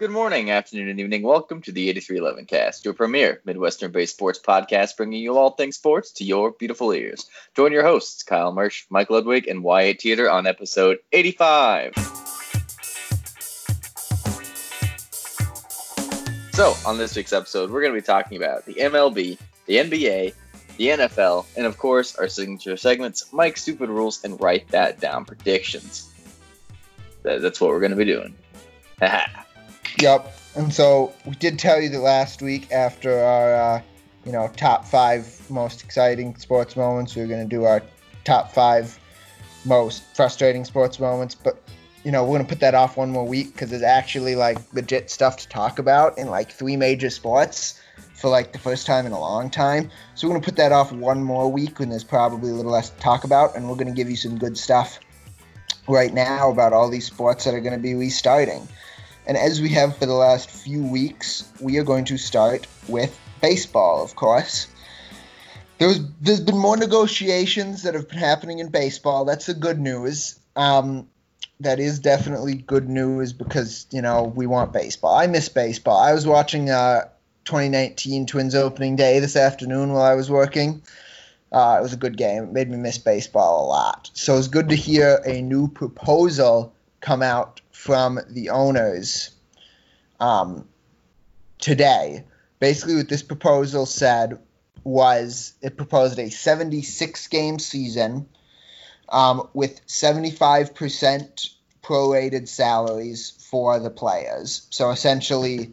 Good morning, afternoon, and evening. Welcome to the 8311 Cast, your premier Midwestern based sports podcast, bringing you all things sports to your beautiful ears. Join your hosts, Kyle Mersch, Mike Ludwig, and Wyatt Teeter on episode 85. So, on this week's episode, we're going to be talking about the MLB, the NBA, the NFL, and of course, our signature segments Mike's Stupid Rules and Write That Down Predictions. That's what we're going to be doing. Yep. And so we did tell you that last week after our, uh, you know, top five most exciting sports moments, we were going to do our top five most frustrating sports moments. But, you know, we're going to put that off one more week because there's actually like legit stuff to talk about in like three major sports for like the first time in a long time. So we're going to put that off one more week when there's probably a little less to talk about. And we're going to give you some good stuff right now about all these sports that are going to be restarting. And as we have for the last few weeks, we are going to start with baseball, of course. There's there's been more negotiations that have been happening in baseball. That's the good news. Um, that is definitely good news because you know we want baseball. I miss baseball. I was watching uh, 2019 Twins opening day this afternoon while I was working. Uh, it was a good game. It made me miss baseball a lot. So it's good to hear a new proposal come out from the owners um, today. Basically, what this proposal said was it proposed a 76 game season um, with 75% prorated salaries for the players. So essentially,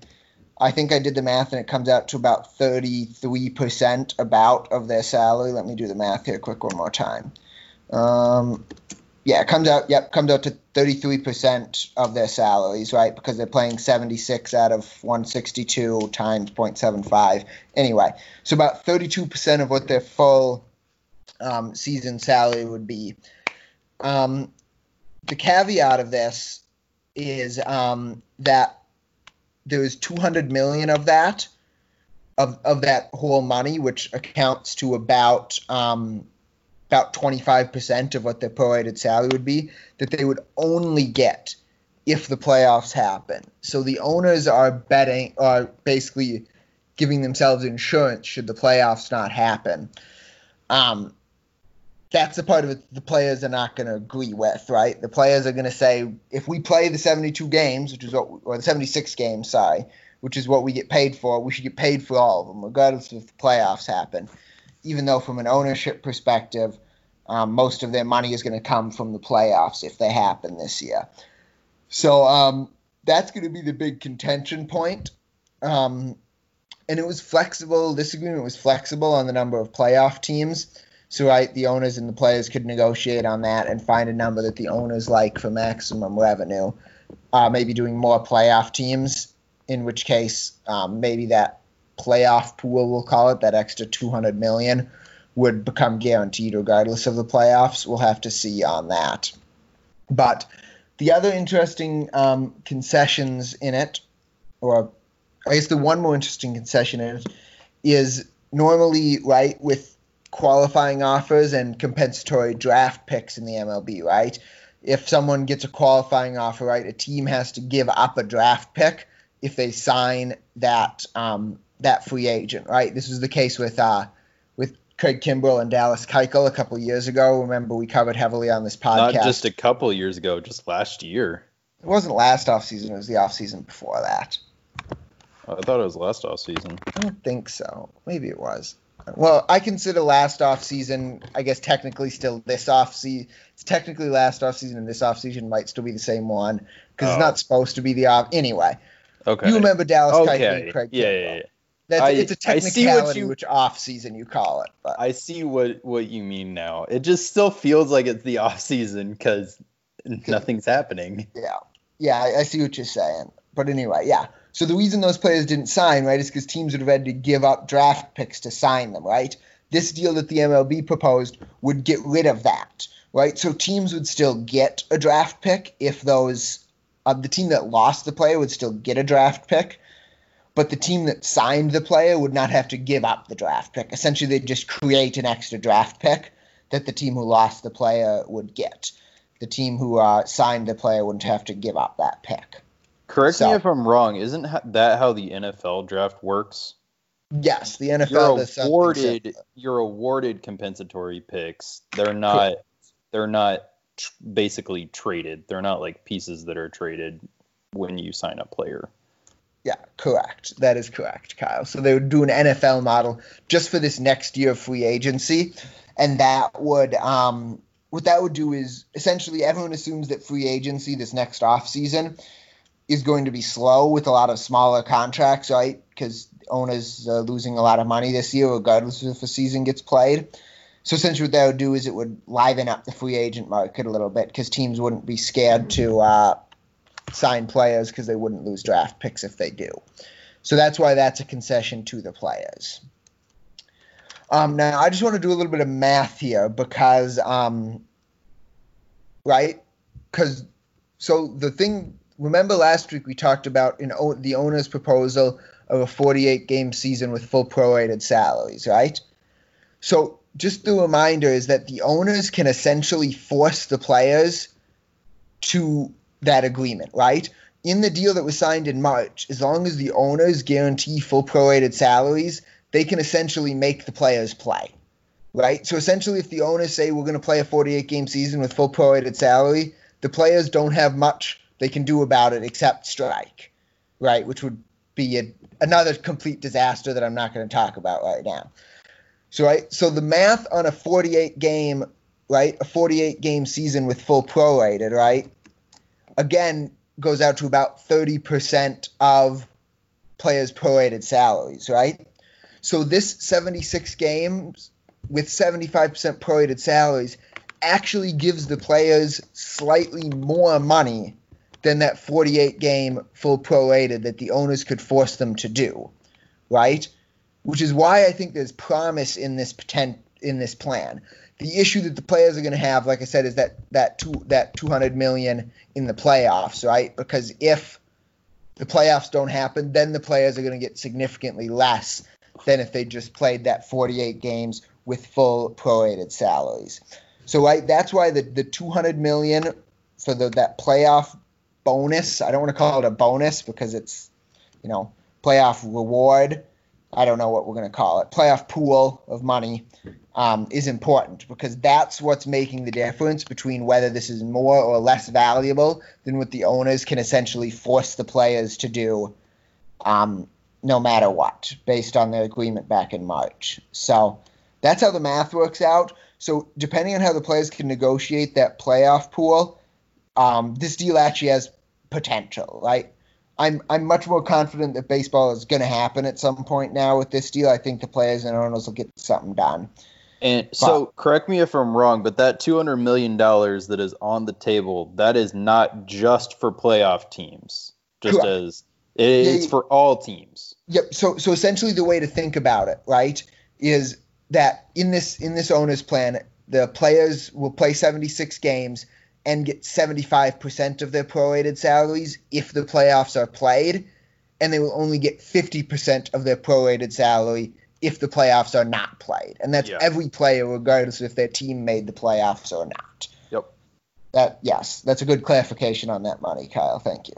I think I did the math and it comes out to about 33% about of their salary. Let me do the math here quick one more time. Um, yeah, it comes out. Yep, comes out to thirty three percent of their salaries, right? Because they're playing seventy six out of one sixty two times 0.75. Anyway, so about thirty two percent of what their full um, season salary would be. Um, the caveat of this is um, that there is two hundred million of that of of that whole money, which accounts to about um, about 25% of what their prorated salary would be that they would only get if the playoffs happen. So the owners are betting, are basically giving themselves insurance should the playoffs not happen. Um, that's the part of it the players are not going to agree with, right? The players are going to say, if we play the 72 games, which is what, or the 76 games, sorry, which is what we get paid for, we should get paid for all of them, regardless if the playoffs happen even though from an ownership perspective, um, most of their money is going to come from the playoffs if they happen this year. So um, that's going to be the big contention point. Um, and it was flexible. This agreement was flexible on the number of playoff teams. So right, the owners and the players could negotiate on that and find a number that the owners like for maximum revenue. Uh, maybe doing more playoff teams, in which case um, maybe that playoff pool, we'll call it, that extra 200 million would become guaranteed regardless of the playoffs. We'll have to see on that. But the other interesting um, concessions in it, or I guess the one more interesting concession it, is normally, right, with qualifying offers and compensatory draft picks in the MLB, right? If someone gets a qualifying offer, right, a team has to give up a draft pick if they sign that um, that free agent, right? This was the case with uh, with Craig Kimbrel and Dallas Keuchel a couple years ago. Remember, we covered heavily on this podcast. Not just a couple years ago, just last year. It wasn't last off season; it was the off season before that. I thought it was last off season. I don't think so. Maybe it was. Well, I consider last off season, I guess technically still this off season. It's technically last off season, and this off season might still be the same one because oh. it's not supposed to be the off. Anyway, okay. You remember Dallas okay. Keuchel and Craig yeah, Kimbrel. Yeah, yeah. That's, I, it's a technicality you, which off season you call it. But. I see what what you mean now. It just still feels like it's the off season because nothing's happening. Yeah, yeah, I, I, see what you're saying. But anyway, yeah. So the reason those players didn't sign, right, is because teams would have had to give up draft picks to sign them, right? This deal that the MLB proposed would get rid of that, right? So teams would still get a draft pick if those uh, the team that lost the player would still get a draft pick but the team that signed the player would not have to give up the draft pick. Essentially, they'd just create an extra draft pick that the team who lost the player would get. The team who uh, signed the player wouldn't have to give up that pick. Correct So- me if I'm wrong. Isn't that how the NFL draft works? Yes, the NFL You're awarded. You're awarded compensatory picks. They're not. They're not tr- basically traded. They're not like pieces that are traded when you sign a player. Yeah, correct. That is correct, Kyle. So they would do an NFL model just for this next year of free agency, and that would um, what that would do is essentially everyone assumes that free agency this next off season is going to be slow with a lot of smaller contracts, right? Because owners are losing a lot of money this year, regardless if a season gets played. So essentially, what that would do is it would liven up the free agent market a little bit because teams wouldn't be scared to uh, sign players because they wouldn't lose draft picks if they do. So that's why that's a concession to the players. Um, now, I just want to do a little bit of math here because, um, right? Because, so the thing, remember last week we talked about in o- the owner's proposal of a 48 game season with full prorated salaries, right? So just the reminder is that the owners can essentially force the players to that agreement, right? In the deal that was signed in March, as long as the owners guarantee full prorated salaries, they can essentially make the players play, right? So essentially, if the owners say we're going to play a 48 game season with full prorated salary, the players don't have much they can do about it except strike, right? Which would be a, another complete disaster that I'm not going to talk about right now. So right, so the math on a 48 game, right, a 48 game season with full prorated, right, again goes out to about 30% of players' prorated salaries, right? So this 76 games with 75% prorated salaries actually gives the players slightly more money than that 48 game full prorated that the owners could force them to do, right? Which is why I think there's promise in this potent, in this plan. The issue that the players are going to have, like I said, is that that two that 200 million in the playoffs, right? Because if the playoffs don't happen, then the players are going to get significantly less than if they just played that 48 games with full prorated salaries. So right, that's why the the 200 million for the that playoff bonus. I don't want to call it a bonus because it's you know playoff reward. I don't know what we're going to call it. Playoff pool of money um, is important because that's what's making the difference between whether this is more or less valuable than what the owners can essentially force the players to do, um, no matter what, based on their agreement back in March. So that's how the math works out. So depending on how the players can negotiate that playoff pool, um, this deal actually has potential, right? I'm I'm much more confident that baseball is going to happen at some point now with this deal. I think the players and owners will get something done. And so, correct me if I'm wrong, but that 200 million dollars that is on the table, that is not just for playoff teams, just Correct. as it, it's Yeah, for all teams. Yep. So so essentially the way to think about it, right, is that in this in this owner's plan, the players will play 76 games and get 75% of their prorated salaries if the playoffs are played, and they will only get 50% of their prorated salary if the playoffs are not played. And that's Yeah. every player regardless if their team made the playoffs or not. Yep. That yes, that's a good clarification on that money, Kyle. Thank you.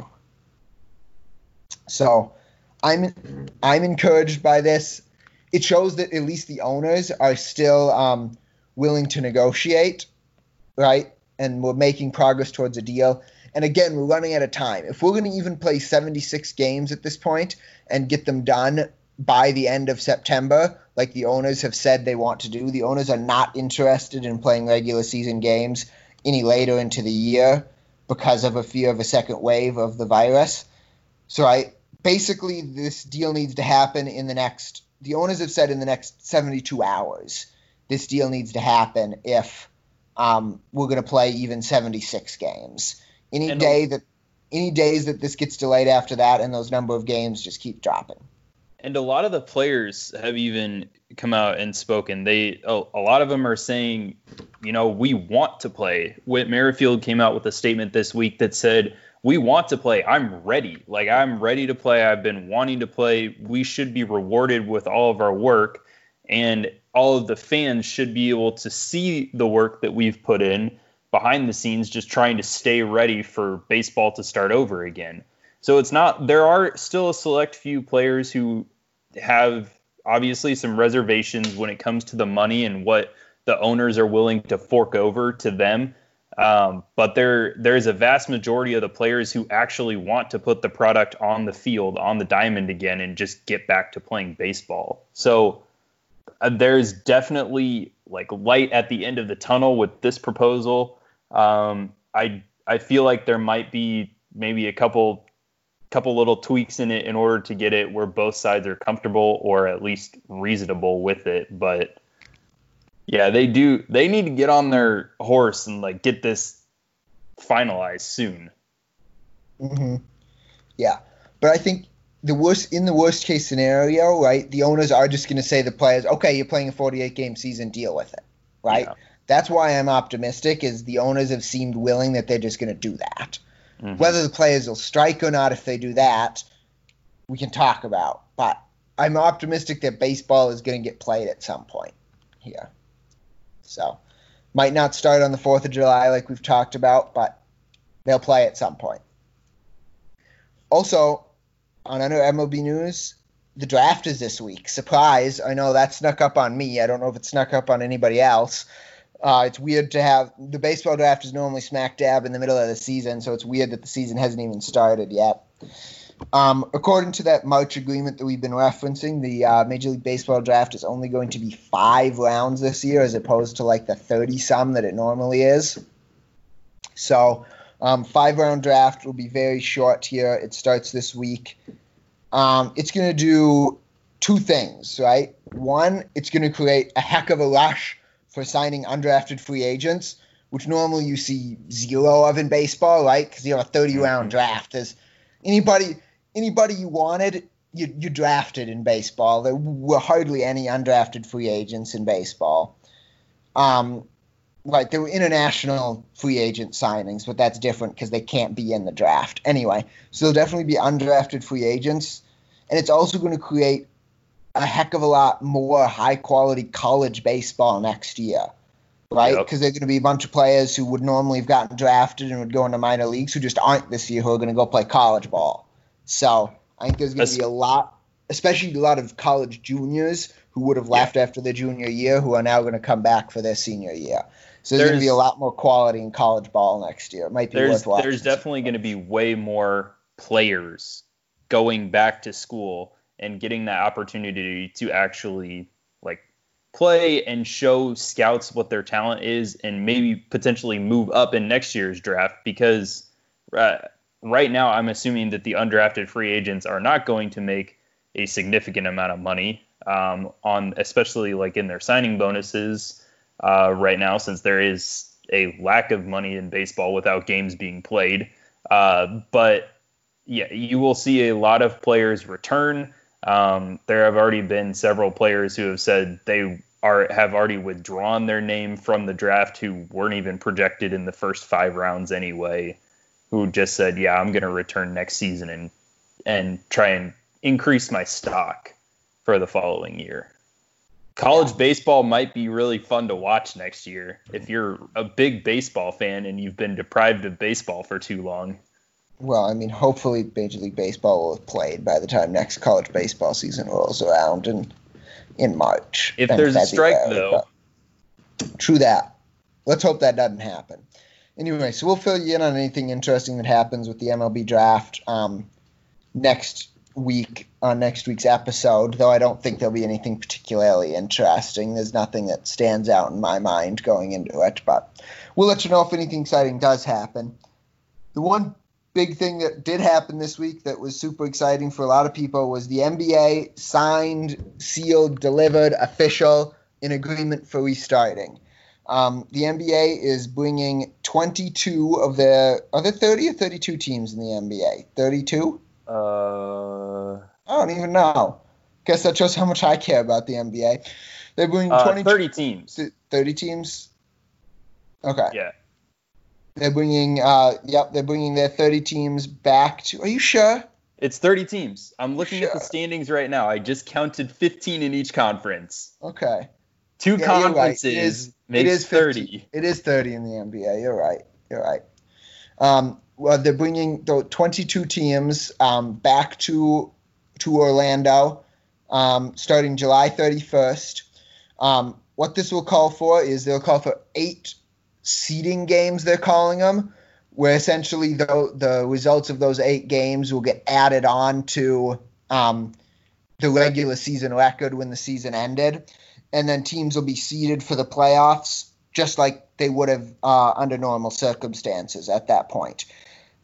So, I'm I'm encouraged by this. It shows that at least the owners are still um, willing to negotiate, right? And we're making progress towards a deal. And again, we're running out of time. If we're going to even play 76 games at this point and get them done by the end of September, like the owners have said they want to do, the owners are not interested in playing regular season games any later into the year because of a fear of a second wave of the virus. So I basically this deal needs to happen in the next the owners have said in the next 72 hours this deal needs to happen if um, we're going to play even 76 games any And- day that any days that this gets delayed after that and those number of games just keep dropping And a lot of the players have even come out and spoken. They a, a lot of them are saying, you know, we want to play. Whit Merrifield came out with a statement this week that said, "We want to play. I'm ready. Like I'm ready to play. I've been wanting to play. We should be rewarded with all of our work, and all of the fans should be able to see the work that we've put in behind the scenes, just trying to stay ready for baseball to start over again." So it's not. There are still a select few players who have obviously some reservations when it comes to the money and what the owners are willing to fork over to them. Um, but there there is a vast majority of the players who actually want to put the product on the field on the diamond again and just get back to playing baseball. So uh, there's definitely like light at the end of the tunnel with this proposal. Um, I I feel like there might be maybe a couple couple little tweaks in it in order to get it where both sides are comfortable or at least reasonable with it. But yeah, they do. They need to get on their horse and like get this finalized soon. Mm-hmm. Yeah, but I think the worst in the worst case scenario, right? The owners are just going to say to the players, "Okay, you're playing a 48 game season, deal with it." Right? Yeah. That's why I'm optimistic. Is the owners have seemed willing that they're just going to do that. Mm-hmm. Whether the players will strike or not, if they do that, we can talk about. But I'm optimistic that baseball is going to get played at some point here. So, might not start on the 4th of July like we've talked about, but they'll play at some point. Also, on other MLB news, the draft is this week. Surprise! I know that snuck up on me. I don't know if it snuck up on anybody else. Uh, it's weird to have the baseball draft is normally smack dab in the middle of the season, so it's weird that the season hasn't even started yet. Um, according to that March agreement that we've been referencing, the uh, Major League Baseball draft is only going to be five rounds this year, as opposed to like the 30 some that it normally is. So, um, five round draft will be very short here. It starts this week. Um, it's going to do two things, right? One, it's going to create a heck of a rush for signing undrafted free agents, which normally you see zero of in baseball, right? Because you have a 30 round mm-hmm. draft. There's anybody anybody you wanted, you, you drafted in baseball. There were hardly any undrafted free agents in baseball. Um, right, there were international free agent signings, but that's different because they can't be in the draft. Anyway, so there'll definitely be undrafted free agents. And it's also going to create a heck of a lot more high quality college baseball next year, right? Because yep. there're going to be a bunch of players who would normally have gotten drafted and would go into minor leagues who just aren't this year who are going to go play college ball. So I think there's going to be a lot, especially a lot of college juniors who would have left after their junior year who are now going to come back for their senior year. So there's, there's going to be a lot more quality in college ball next year. It might be there's, worth There's definitely going to be way more players going back to school and getting that opportunity to actually like play and show scouts what their talent is and maybe potentially move up in next year's draft because uh, right now I'm assuming that the undrafted free agents are not going to make a significant amount of money um, on especially like in their signing bonuses uh, right now since there is a lack of money in baseball without games being played uh, but yeah you will see a lot of players return um, there have already been several players who have said they are have already withdrawn their name from the draft who weren't even projected in the first five rounds anyway. Who just said, "Yeah, I'm going to return next season and and try and increase my stock for the following year." College baseball might be really fun to watch next year if you're a big baseball fan and you've been deprived of baseball for too long well, I mean, hopefully Major League Baseball will have played by the time next college baseball season rolls around in in March. If there's a strike, though. True that. Let's hope that doesn't happen. Anyway, so we'll fill you in on anything interesting that happens with the MLB draft um, next week on next week's episode. Though I don't think there'll be anything particularly interesting. There's nothing that stands out in my mind going into it, but we'll let you know if anything exciting does happen. The one big thing that did happen this week that was super exciting for a lot of people was the NBA signed, sealed, delivered, official an agreement for restarting. Um, the NBA is bringing 22 of the are there 30 or 32 teams in the NBA? 32? Uh, I don't even know. Guess that shows how much I care about the NBA. They're bringing uh, 20 30 teams. 30 teams. Okay. Yeah. They're bringing, uh, yep, they're bringing their 30 teams back to. Are you sure? It's 30 teams. I'm looking sure. at the standings right now. I just counted 15 in each conference. Okay. Two yeah, conferences right. it is, makes it is 30. It is 30 in the NBA. You're right. You're right. Um, they're bringing the 22 teams um, back to to Orlando um, starting July 31st. Um, what this will call for is they'll call for eight seeding games. They're calling them, where essentially the the results of those eight games will get added on to um, the regular season record when the season ended, and then teams will be seeded for the playoffs just like they would have uh, under normal circumstances at that point.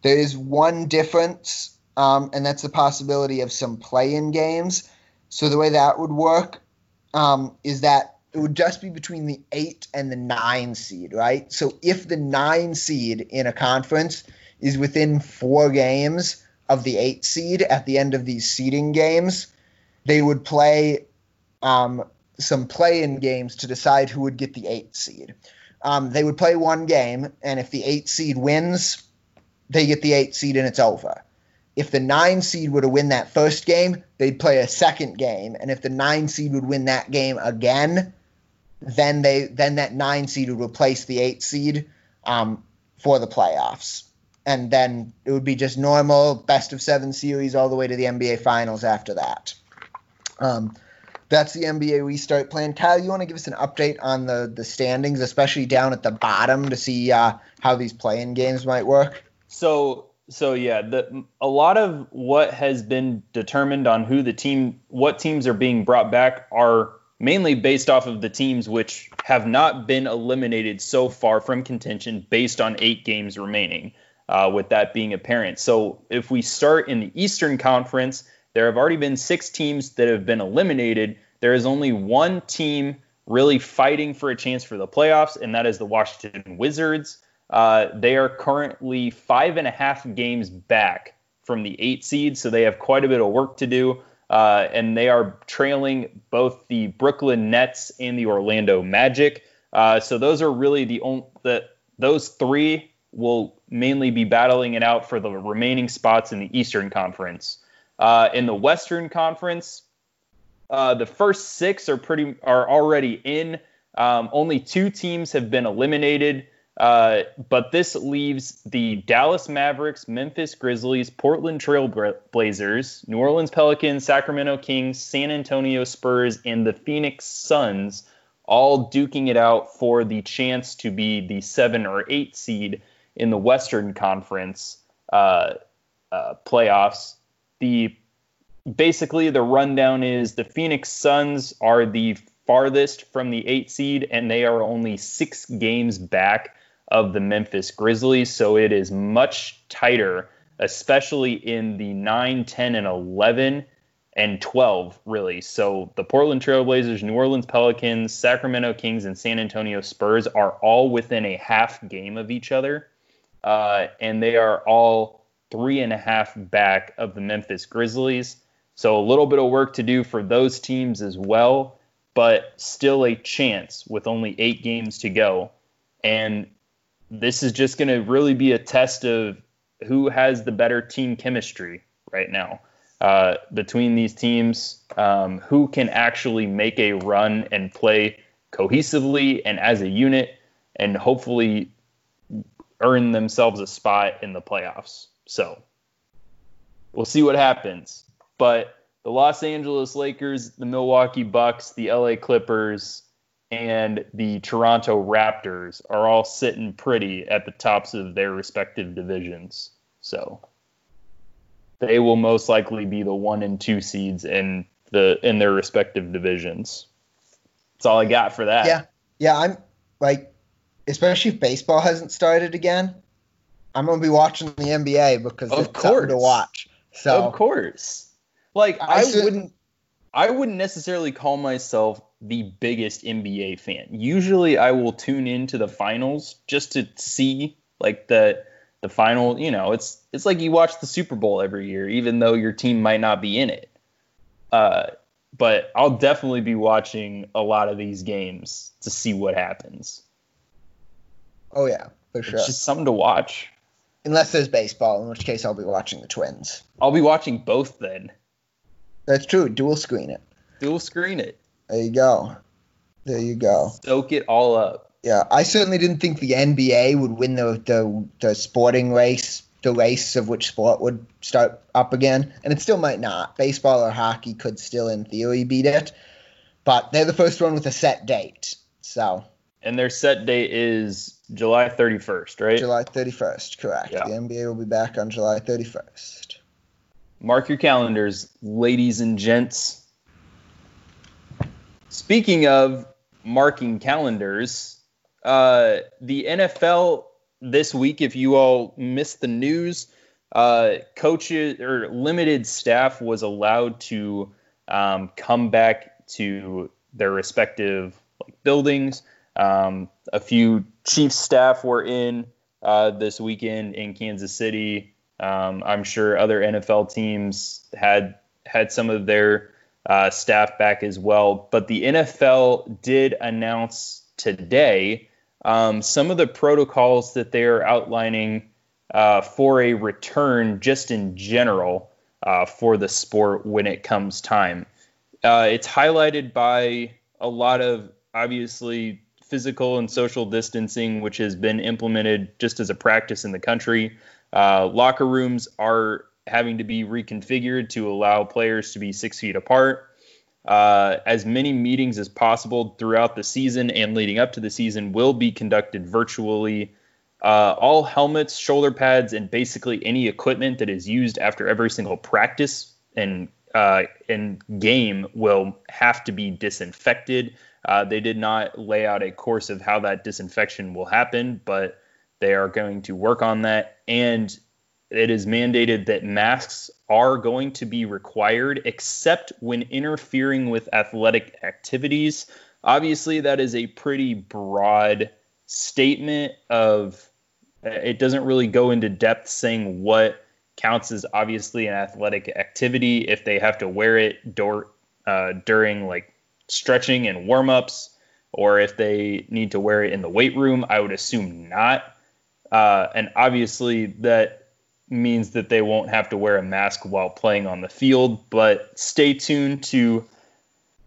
There is one difference, um, and that's the possibility of some play-in games. So the way that would work um, is that it would just be between the eight and the nine seed, right? So if the nine seed in a conference is within four games of the eight seed at the end of these seeding games, they would play um, some play-in games to decide who would get the eight seed. Um, they would play one game, and if the eight seed wins, they get the eight seed and it's over. If the nine seed were to win that first game, they'd play a second game, and if the nine seed would win that game again, then they then that nine seed would replace the eight seed um, for the playoffs, and then it would be just normal best of seven series all the way to the NBA Finals after that. Um, that's the NBA restart plan. Kyle, you want to give us an update on the the standings, especially down at the bottom, to see uh, how these play-in games might work? So so yeah, the a lot of what has been determined on who the team, what teams are being brought back, are mainly based off of the teams which have not been eliminated so far from contention, based on eight games remaining. Uh, with that being apparent. So if we start in the Eastern Conference, there have already been six teams that have been eliminated. There is only one team really fighting for a chance for the playoffs, and that is the Washington Wizards. Uh, they are currently five and a half games back from the eight seed, so they have quite a bit of work to do. Uh, and they are trailing both the Brooklyn Nets and the Orlando Magic. Uh, so those are really the only the, those three will mainly be battling it out for the remaining spots in the Eastern Conference. Uh, in the Western Conference, uh, the first six are pretty are already in. Um, only two teams have been eliminated, uh, but this leaves the Dallas Mavericks, Memphis Grizzlies, Portland Trail Blazers, New Orleans Pelicans, Sacramento Kings, San Antonio Spurs, and the Phoenix Suns all duking it out for the chance to be the seven or eight seed in the Western Conference uh, uh, playoffs. The basically the rundown is the Phoenix Suns are the farthest from the eight seed, and they are only six games back of the Memphis Grizzlies. So it is much tighter, especially in the 9, 10, and 11 and 12, really. So the Portland Trailblazers, New Orleans Pelicans, Sacramento Kings, and San Antonio Spurs are all within a half game of each other. Uh, and they are all three and a half back of the Memphis Grizzlies. So a little bit of work to do for those teams as well, but still a chance with only eight games to go. And this is just going to really be a test of who has the better team chemistry right now uh, between these teams, um, who can actually make a run and play cohesively and as a unit, and hopefully earn themselves a spot in the playoffs. So we'll see what happens. But the Los Angeles Lakers, the Milwaukee Bucks, the LA Clippers, and the Toronto Raptors are all sitting pretty at the tops of their respective divisions. So they will most likely be the one and two seeds in the in their respective divisions. That's all I got for that. Yeah. Yeah, I'm like especially if baseball hasn't started again. I'm gonna be watching the NBA because of it's course to watch. So of course, like I, I wouldn't, I wouldn't necessarily call myself the biggest NBA fan. Usually, I will tune into the finals just to see like the the final. You know, it's it's like you watch the Super Bowl every year, even though your team might not be in it. Uh, but I'll definitely be watching a lot of these games to see what happens. Oh yeah, for sure. It's just something to watch. Unless there's baseball, in which case I'll be watching the Twins. I'll be watching both then. That's true. Dual screen it. Dual screen it. There you go. There you go. Soak it all up. Yeah, I certainly didn't think the NBA would win the the, the sporting race the race of which sport would start up again, and it still might not. Baseball or hockey could still, in theory, beat it, but they're the first one with a set date. So. And their set date is July 31st, right? July 31st, correct. Yeah. The NBA will be back on July 31st. Mark your calendars, ladies and gents. Speaking of marking calendars, uh, the NFL this week, if you all missed the news, uh, coaches or limited staff was allowed to um, come back to their respective like buildings. Um, a few chief staff were in uh, this weekend in Kansas City. Um, I'm sure other NFL teams had had some of their uh, staff back as well. But the NFL did announce today um, some of the protocols that they are outlining uh, for a return, just in general, uh, for the sport when it comes time. Uh, it's highlighted by a lot of obviously physical and social distancing, which has been implemented just as a practice in the country. Uh, locker rooms are having to be reconfigured to allow players to be six feet apart. Uh, as many meetings as possible throughout the season and leading up to the season will be conducted virtually. Uh, all helmets, shoulder pads, and basically any equipment that is used after every single practice and uh, and game will have to be disinfected. Uh, they did not lay out a course of how that disinfection will happen, but they are going to work on that. And it is mandated that masks are going to be required except when interfering with athletic activities. Obviously, that is a pretty broad statement of it doesn't really go into depth saying what counts as obviously an athletic activity if they have to wear it uh, during like stretching and warm ups, or if they need to wear it in the weight room. I would assume not. Uh, and obviously, that means that they won't have to wear a mask while playing on the field. But stay tuned to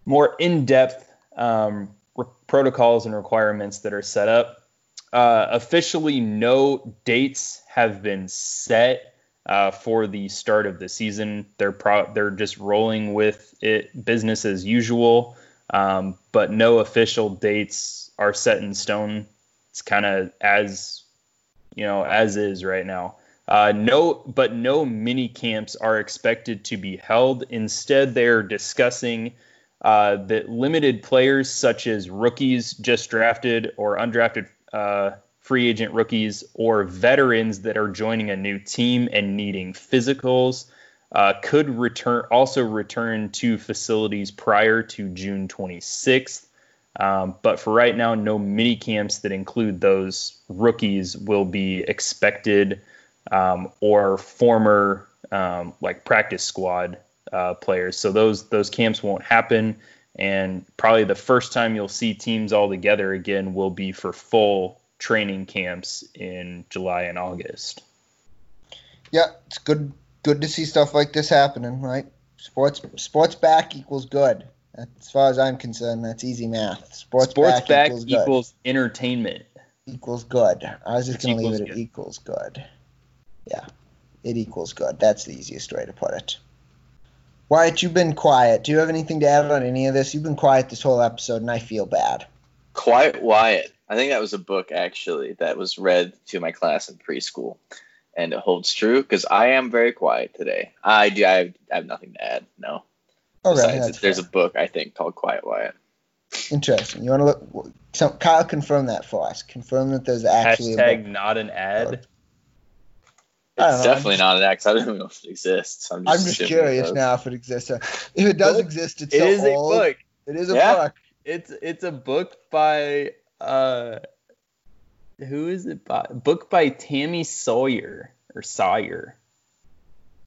more in depth um, re- protocols and requirements that are set up. Uh, officially, no dates have been set uh, for the start of the season. They're pro- they're just rolling with it business as usual um, but no official dates are set in stone. It's kind of as you know as is right now. Uh, no, but no mini camps are expected to be held. Instead, they're discussing uh, that limited players such as rookies just drafted or undrafted uh, free agent rookies or veterans that are joining a new team and needing physicals uh, could return also return to facilities prior to June 26th. Um, but for right now, no mini camps that include those rookies will be expected um, or former um, like practice squad uh, players. So those those camps won't happen, and probably the first time you'll see teams all together again will be for full training camps in July and August. Yeah, it's good good to see stuff like this happening, right? Sports sports back equals good. As far as I'm concerned, that's easy math. Sports, sports back, back equals, equals entertainment. Equals good. I was just going to leave it at equals good. Yeah, it equals good. That's the easiest way to put it. Wyatt, you've been quiet. Do you have anything to add on any of this? You've been quiet this whole episode, and I feel bad. Quiet Wyatt. I think that was a book actually that was read to my class in preschool and it holds true because I am very quiet today. I do. I have, I have nothing to add. No. Okay, Besides, there's fair. a book I think called Quiet Wyatt. Interesting. You want to look? So Kyle, confirm that for us. Confirm that there's actually hashtag not an ad. It's definitely not an ad. I don't even know if it exists. I'm just, I'm just curious now if it exists. If it does book? exist, it's it so is old. a book. It is a yeah. book. It's it's a book by uh who is it by? Book by Tammy Sawyer or Sawyer.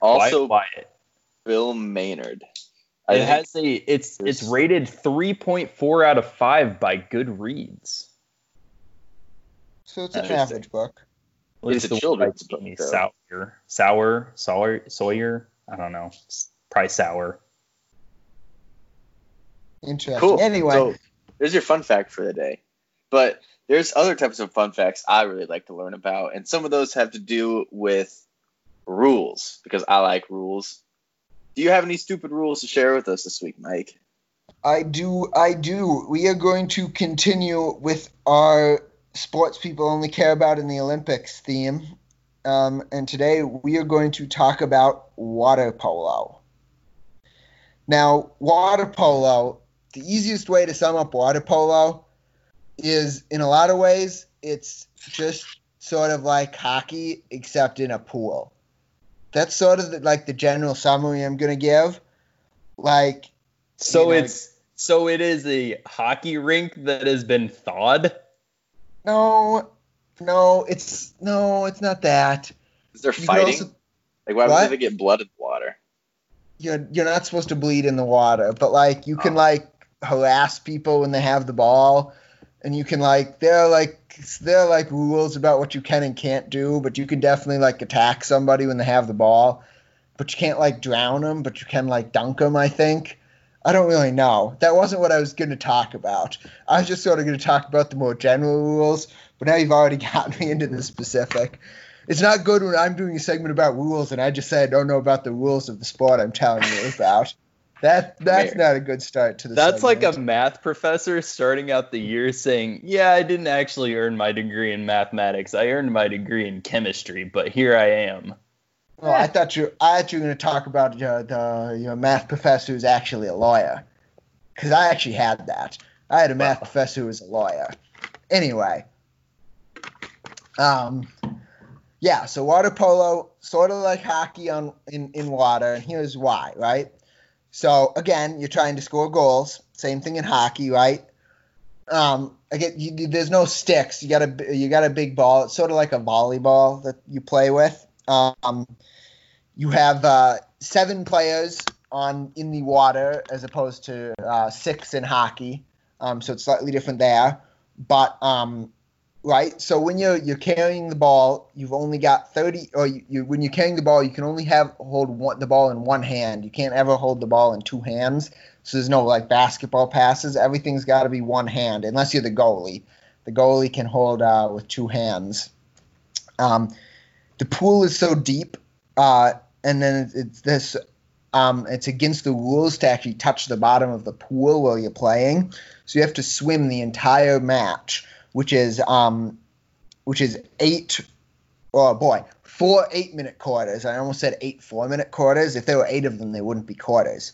Also, Wyatt. Bill Maynard. I it has a it's it's rated 3.4 out of 5 by Goodreads. So it's an average book. it's a children's book. Sawyer, sour, Sawyer, Sawyer. I don't know. Probably sour. Interesting. Cool. Anyway, so there's your fun fact for the day. But there's other types of fun facts I really like to learn about, and some of those have to do with rules because I like rules. Do you have any stupid rules to share with us this week, Mike? I do. I do. We are going to continue with our sports people only care about in the Olympics theme. Um, and today we are going to talk about water polo. Now, water polo, the easiest way to sum up water polo is in a lot of ways, it's just sort of like hockey, except in a pool. That's sort of the, like the general summary I'm going to give. Like, So You know, it's so it is a hockey rink that has been thawed. no, no, it's no, it's not that. Is there You fighting? also- like, why What? would they get blood in the water? you're you're not supposed to bleed in the water, but like you can Oh. like harass people when they have the ball, and you can like there are like there are like rules about what you can and can't do, but you can definitely like attack somebody when they have the ball, but you can't like drown them, but you can like dunk them. I think. I don't really know. That wasn't what I was going to talk about. I was just sort of going to talk about the more general rules, but now you've already gotten me into the specific. It's not good when I'm doing a segment about rules and I just say I don't know about the rules of the sport I'm telling you about. That that's Mayor. not a good start to the. That's like a math professor starting out the year saying, "Yeah, I didn't actually earn my degree in mathematics. I earned my degree in chemistry, but here I am." Oh, I thought you. I thought you were going to talk about your the your math professor who's actually a lawyer, because I actually had that. I had a math Wow. professor who was a lawyer. Anyway, um, yeah. So water polo, sort of like hockey on in in water, and here's why, right? So again, you're trying to score goals. Same thing in hockey, right? Um, again, you, there's no sticks. You got a you got a big ball. It's sort of like a volleyball that you play with. Um, you have uh, seven players on in the water as opposed to uh, six in hockey. Um, so it's slightly different there. But um, right, so when you're you're carrying the ball, you've only got thirty. Or you, you when you're carrying the ball, you can only have hold one, the ball in one hand. You can't ever hold the ball in two hands. So there's no like basketball passes. Everything's got to be one hand, unless you're the goalie. The goalie can hold uh, with two hands. Um, the pool is so deep, uh, and then it's, this. Um, it's against the rules to actually touch the bottom of the pool while you're playing. So you have to swim the entire match, which is um, which is eight. Oh boy, four eight minute quarters. I almost said eight four minute quarters. If there were eight of them, they wouldn't be quarters.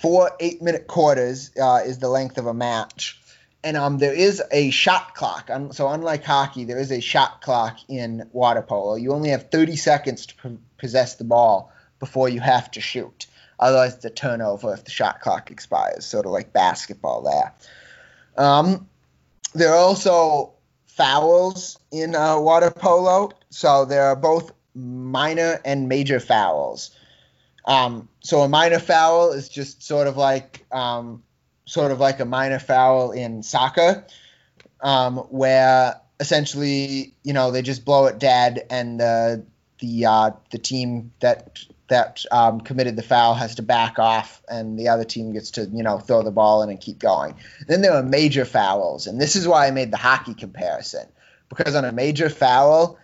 Four eight minute quarters uh, is the length of a match and um, there is a shot clock. Um, so unlike hockey, there is a shot clock in water polo. You only have 30 seconds to p- possess the ball before you have to shoot. Otherwise, it's a turnover if the shot clock expires, sort of like basketball there. Um, there are also fouls in uh, water polo. So there are both minor and major fouls. Um, so a minor foul is just sort of like um, sort of like a minor foul in soccer, um, where essentially you know they just blow it dead, and the the uh, the team that that um, committed the foul has to back off, and the other team gets to you know throw the ball in and keep going. Then there are major fouls, and this is why I made the hockey comparison because on a major foul,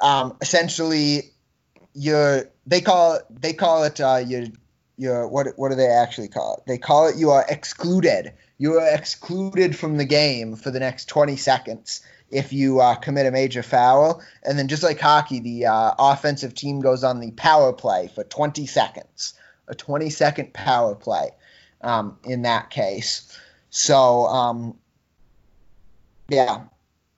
um, essentially you're they call it they call it uh, you're you're what what do they actually call it? They call it you are excluded. You are excluded from the game for the next 20 seconds if you uh, commit a major foul. And then just like hockey, the uh, offensive team goes on the power play for 20 seconds, a 20 second power play um, in that case. So um, yeah,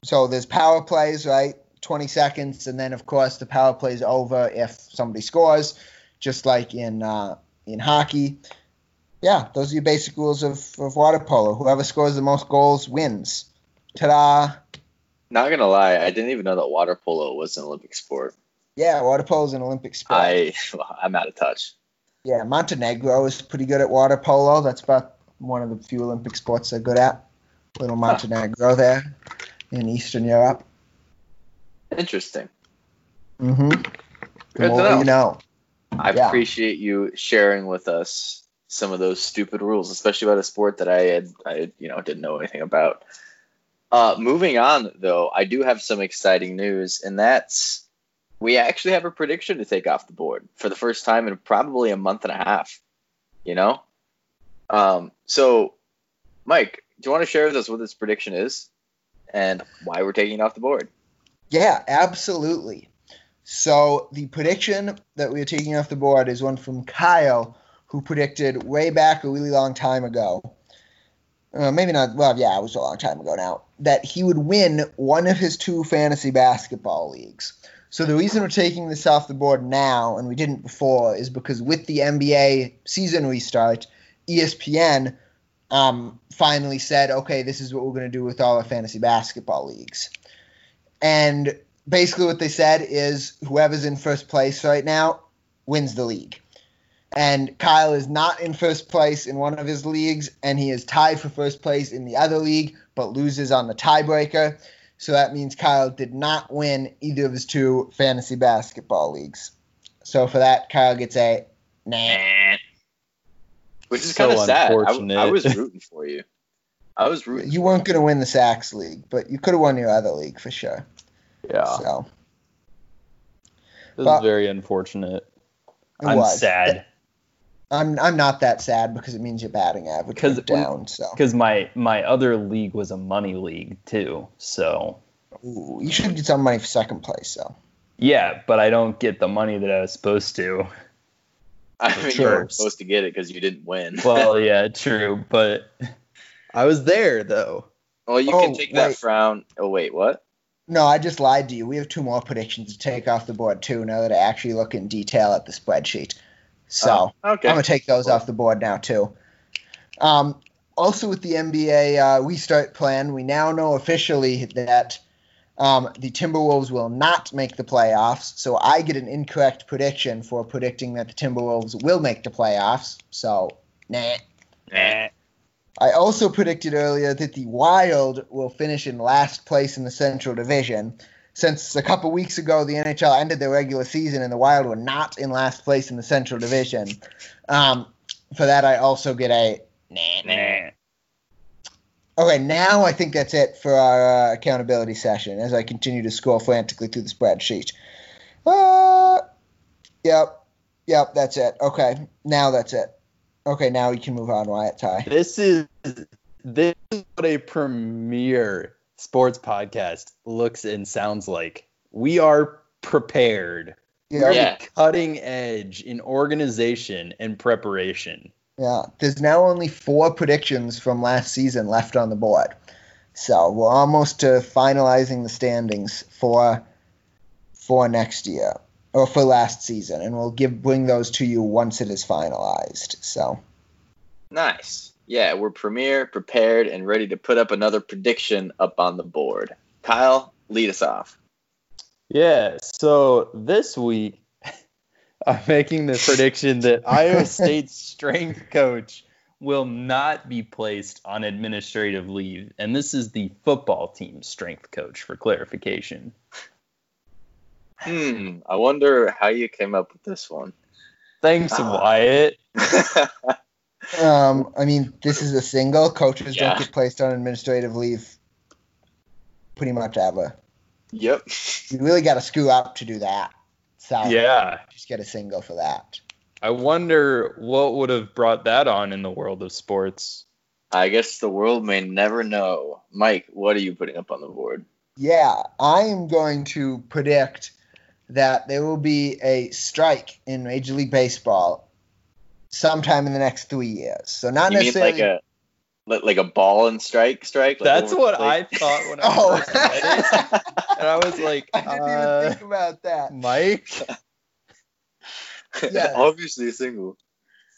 so there's power plays, right? 20 seconds, and then of course the power play is over if somebody scores, just like in uh, in hockey. Yeah, those are your basic rules of, of water polo. Whoever scores the most goals wins. Ta-da! Not gonna lie, I didn't even know that water polo was an Olympic sport. Yeah, water polo is an Olympic sport. I I'm out of touch. Yeah, Montenegro is pretty good at water polo. That's about one of the few Olympic sports they're good at. Little Montenegro there in Eastern Europe. Interesting. Mm-hmm. Good know. you know. I Yeah. appreciate you sharing with us some of those stupid rules, especially about a sport that I had, I you know didn't know anything about. Uh, moving on though, I do have some exciting news, and that's we actually have a prediction to take off the board for the first time in probably a month and a half. You know, um, so Mike, do you want to share with us what this prediction is and why we're taking it off the board? Yeah, absolutely. So the prediction that we are taking off the board is one from Kyle, who predicted way back a really long time ago. Uh, maybe not. Well, yeah, it was a long time ago now. That he would win one of his two fantasy basketball leagues. So the reason we're taking this off the board now, and we didn't before, is because with the NBA season restart, ESPN um, finally said, okay, this is what we're going to do with all our fantasy basketball leagues. And basically, what they said is whoever's in first place right now wins the league. And Kyle is not in first place in one of his leagues, and he is tied for first place in the other league, but loses on the tiebreaker. So that means Kyle did not win either of his two fantasy basketball leagues. So for that, Kyle gets a nah. Which is So kind of sad. I, unfortunate. I was rooting for you. I was rooting. You weren't going to win the Sacks league, but you could have won your other league for sure. Yeah, So this but- is very unfortunate. it I'm was. sad I'm I'm not that sad because it means your batting average Because down. So because my my other league was a money league too. So Ooh, you should get some money for second place. So yeah, but I don't get the money that I was supposed to. I mean, you Sure. weren't supposed to get it because you didn't win. Well, yeah, true, but I was there though. well, you Oh, can take that frown. Oh wait, what? no, I just lied to you. We have two more predictions to take off the board too. Now that I actually look in detail at the spreadsheet, so Oh, okay. I'm gonna take those off the board now too. Um, also with the NBA uh, restart plan, we now know officially that um, the Timberwolves will not make the playoffs. So I get an incorrect prediction for predicting that the Timberwolves will make the playoffs. So nah. Eh. I also predicted earlier that the Wild will finish in last place in the Central Division. Since a couple weeks ago, the NHL ended their regular season and the Wild were not in last place in the Central Division. Um, for that, I also get a nah, nah. Okay, now I think that's it for our uh, accountability session as I continue to scroll frantically through the spreadsheet. Uh, yep, yep, that's it. Okay, now that's it. Okay, now we can move on, Wyatt Ty. This is this is what a premier sports podcast looks and sounds like. We are prepared. Yeah, Yeah. Cutting edge in organization and preparation. Yeah, there's now only four predictions from last season left on the board. So we're almost to finalizing the standings for for next year or for last season, and we'll give bring those to you once it is finalized. So Nice. Yeah, we're premier, prepared, and ready to put up another prediction up on the board. Kyle, lead us off. Yeah, so this week I'm making the prediction that Iowa State's strength coach will not be placed on administrative leave. And this is the football team's strength coach for clarification. Hmm. I wonder how you came up with this one. Thanks, Ah. Wyatt. Um, I mean, this is a single. Coaches Yeah. don't get placed on administrative leave pretty much ever. yep. You really got to screw up to do that. So Yeah. just get a single for that. I wonder what would have brought that on in the world of sports. I guess the world may never know. Mike, what are you putting up on the board? Yeah, I am going to predict that there will be a strike in Major League Baseball sometime in the next three years. So not You mean necessarily. like a like a ball and strike strike? Like That's what? I thought when I oh, first read it. And I was like, I didn't uh, even think about that. Mike? Yeah. Obviously single.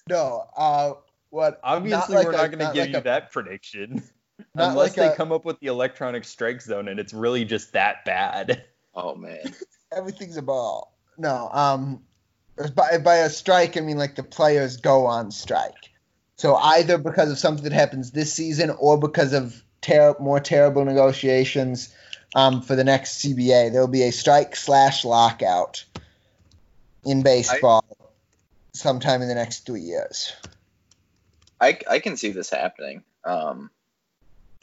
No, uh, what? Obviously, like we're not going to give like you a- that prediction. Not Unless like they a- come up with the electronic strike zone and it's really just that bad. Oh man. Everything's a ball. No, um, by by a strike, I mean like the players go on strike. So either because of something that happens this season or because of ter- more terrible negotiations um, for the next CBA, there'll be a strike slash lockout in baseball sometime in the next three years. I, I can see this happening. Um,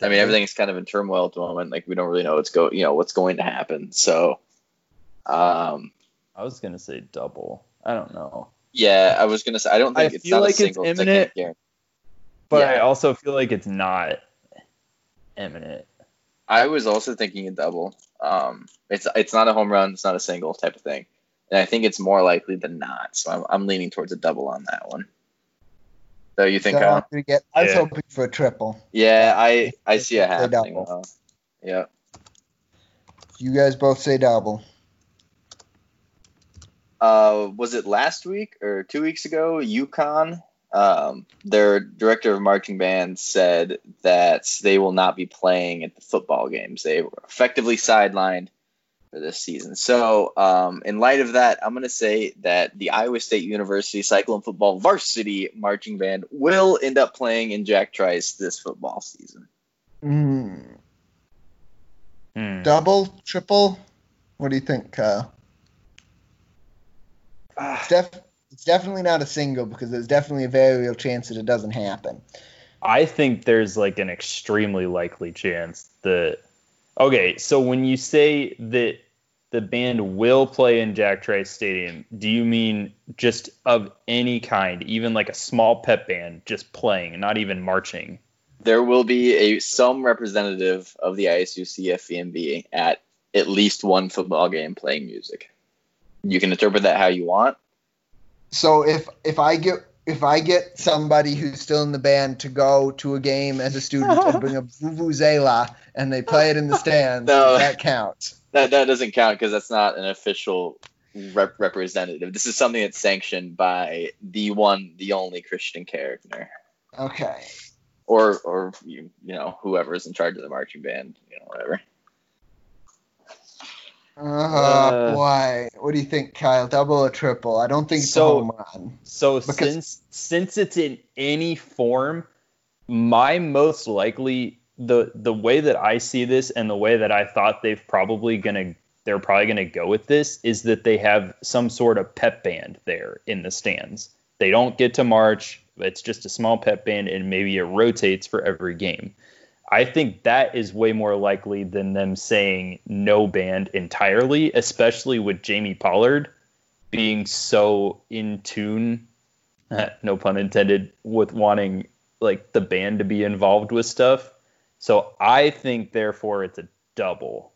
I mean, everything's kind of in turmoil at the moment. Like we don't really know what's go, you know, what's going to happen. So, um, I was gonna say double. I don't know, Yeah, I was gonna say I don't think I it's feel not like a it's single. 'cause I can't imminent. but Yeah. I also feel like it's not imminent. I was also thinking a double. Um, it's it's not a home run. It's not a single type of thing, and I think it's more likely than not. So I'm, I'm leaning towards a double on that one. So you think? So Kyle? I'm get, I was Yeah. hoping for a triple. Yeah, I I see a happening. double. though. Yeah. You guys both say double. Uh, was it last week or two weeks ago? UConn, um, their director of marching band said that they will not be playing at the football games. They were effectively sidelined for this season. So, um, in light of that, I'm going to say that the Iowa State University Cyclone Football Varsity Marching Band will end up playing in Jack Trice this football season. Mm. Hmm. Double, triple. What do you think, Kyle? It's, def- it's definitely not a single because there's definitely a very real chance that it doesn't happen. I think there's like an extremely likely chance that. Okay, so when you say that the band will play in Jack Trice Stadium, do you mean just of any kind, even like a small pep band just playing, not even marching? There will be a some representative of the ISU CFVMB at at least one football game playing music. You can interpret that how you want. So if if I get if I get somebody who's still in the band to go to a game as a student and bring a vuvuzela and they play it in the stands, No. that counts. That that doesn't count because that's not an official rep- representative. This is something that's sanctioned by the one, the only Christian Carichner, Okay. or or you, you know whoever's in charge of the marching band, you know whatever. Uh, Uh, boy, what do you think, Kyle? Double or triple? I don't think So- home run. So Because- since since it's in any form, my most likely the the way that I see this and the way that I thought they've probably gonna they're probably gonna go with this is that they have some sort of pep band there in the stands. They don't get to march. It's just a small pep band and maybe it rotates for every game. I think that is way more likely than them saying no band entirely, especially with Jamie Pollard being so in tune, eh, no pun intended, with wanting like the band to be involved with stuff. So I think therefore it's a double.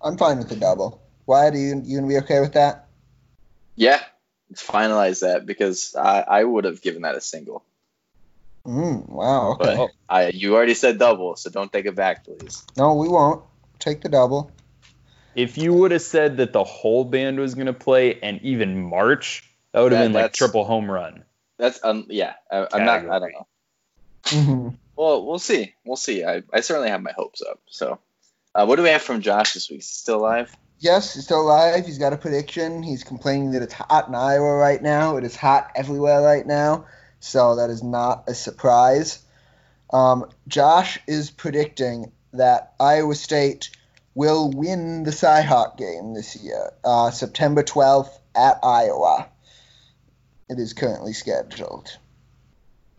I'm fine with the double. Why do you, you gonna be okay with that? Yeah, let's finalize that because I, I would have given that a single. Mm, wow. Okay. But I you already said double, so don't take it back, please. No, we won't. Take the double. If you would have said that the whole band was going to play and even march, that would have That- been like triple home run. That's um yeah. I, I'm not. I don't Category. know. hmm Well, we'll see. We'll see. I, I certainly have my hopes up. So, uh, what do we have from Josh this week? Is he still alive? Yes, he's still alive. He's got a prediction. He's complaining that it's hot in Iowa right now. It is hot everywhere right now, so that is not a surprise. Um, Josh is predicting that Iowa State will win the Cyhawk game this year, uh, September 12th at Iowa. It is currently scheduled.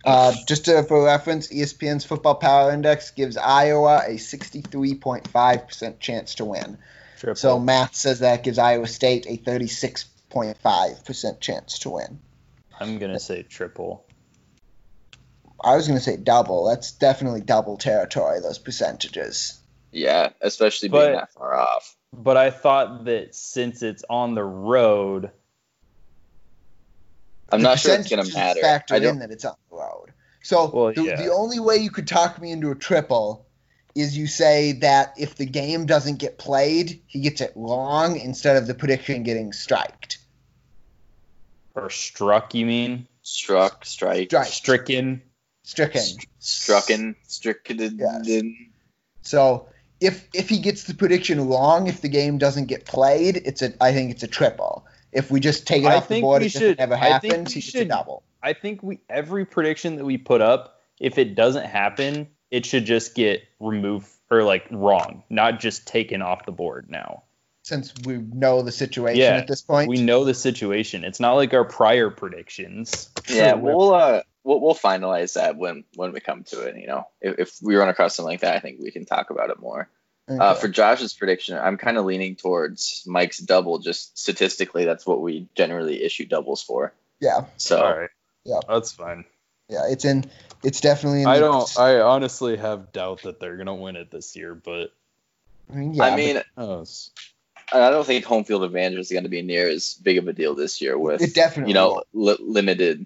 Uh, just to, for reference, ESPN's Football Power Index gives Iowa a 63.5% chance to win. Triple. So math says that gives Iowa State a 36.5% chance to win. I'm going to say triple. I was going to say double. That's definitely double territory, those percentages. Yeah, especially being But- that far off. But I thought that since it's on the road, I'm not sure it's gonna matter. Factor I in don't. that it's on the road. So Well, the, yeah. the only way you could talk me into a triple is you say that if the game doesn't get played, he gets it wrong instead of the prediction getting striked. or struck, you mean? Struck, strike, Strike. Stricken. Stricken. strucken, stricken. Yes. So if if he gets the prediction wrong, if the game doesn't get played, it's a I think it's a triple. If we just take it I off the board it as should- it never I think he should- double. I think we every prediction that we put up, if it doesn't happen, it should just get removed or like wrong, not just taken off the board now. Since we know the situation Yeah, at this point. We know the situation. It's not like our prior predictions. Yeah, we'll uh, we'll, we'll finalize that when when we come to it. You know, if, if we run across something like that, I think we can talk about it more. Uh, for Josh's prediction, I'm kind of leaning towards Mike's double. Just statistically, that's what we generally issue doubles for. yeah, So All right. Yeah. That's fine. yeah, it's in. It's definitely. In I the- don't. I honestly have doubt that they're gonna win it this year, but I mean, yeah, I but- mean, oh, I don't think home field advantage is going to be near as big of a deal this year with It definitely you know li- limited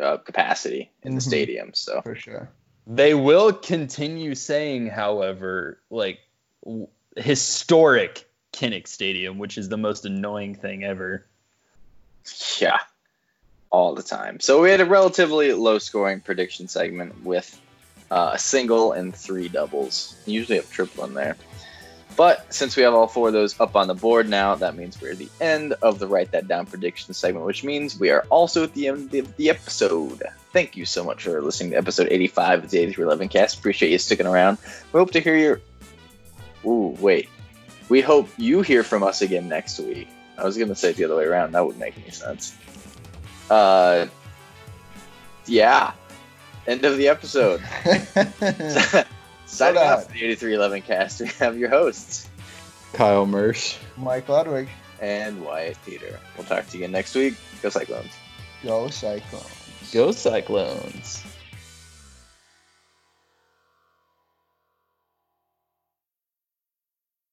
uh, capacity in the Mhm. stadium. So for sure. They will continue saying, however, like w- historic Kinnick Stadium, which is the most annoying thing ever. yeah, all the time. So we had a relatively low scoring prediction segment with uh, a single and three doubles. Usually have triple in there. But since we have all four of those up on the board now, that means we're at the end of the Write That Down prediction segment, which means we are also at the end of the episode. Thank you so much for listening to episode 85 of the 8311 cast. Appreciate you sticking around. We hope to hear your. Ooh, wait. We hope you hear from us again next week. I was going to say it the other way around. That wouldn't make any sense. Uh, yeah. End of the episode. Signing Hold off for the 8311 cast, we have your hosts. Kyle Mersch. Mike Ludwig, and Wyatt Peter. We'll talk to you again next week. Go Cyclones. go Cyclones. Go Cyclones.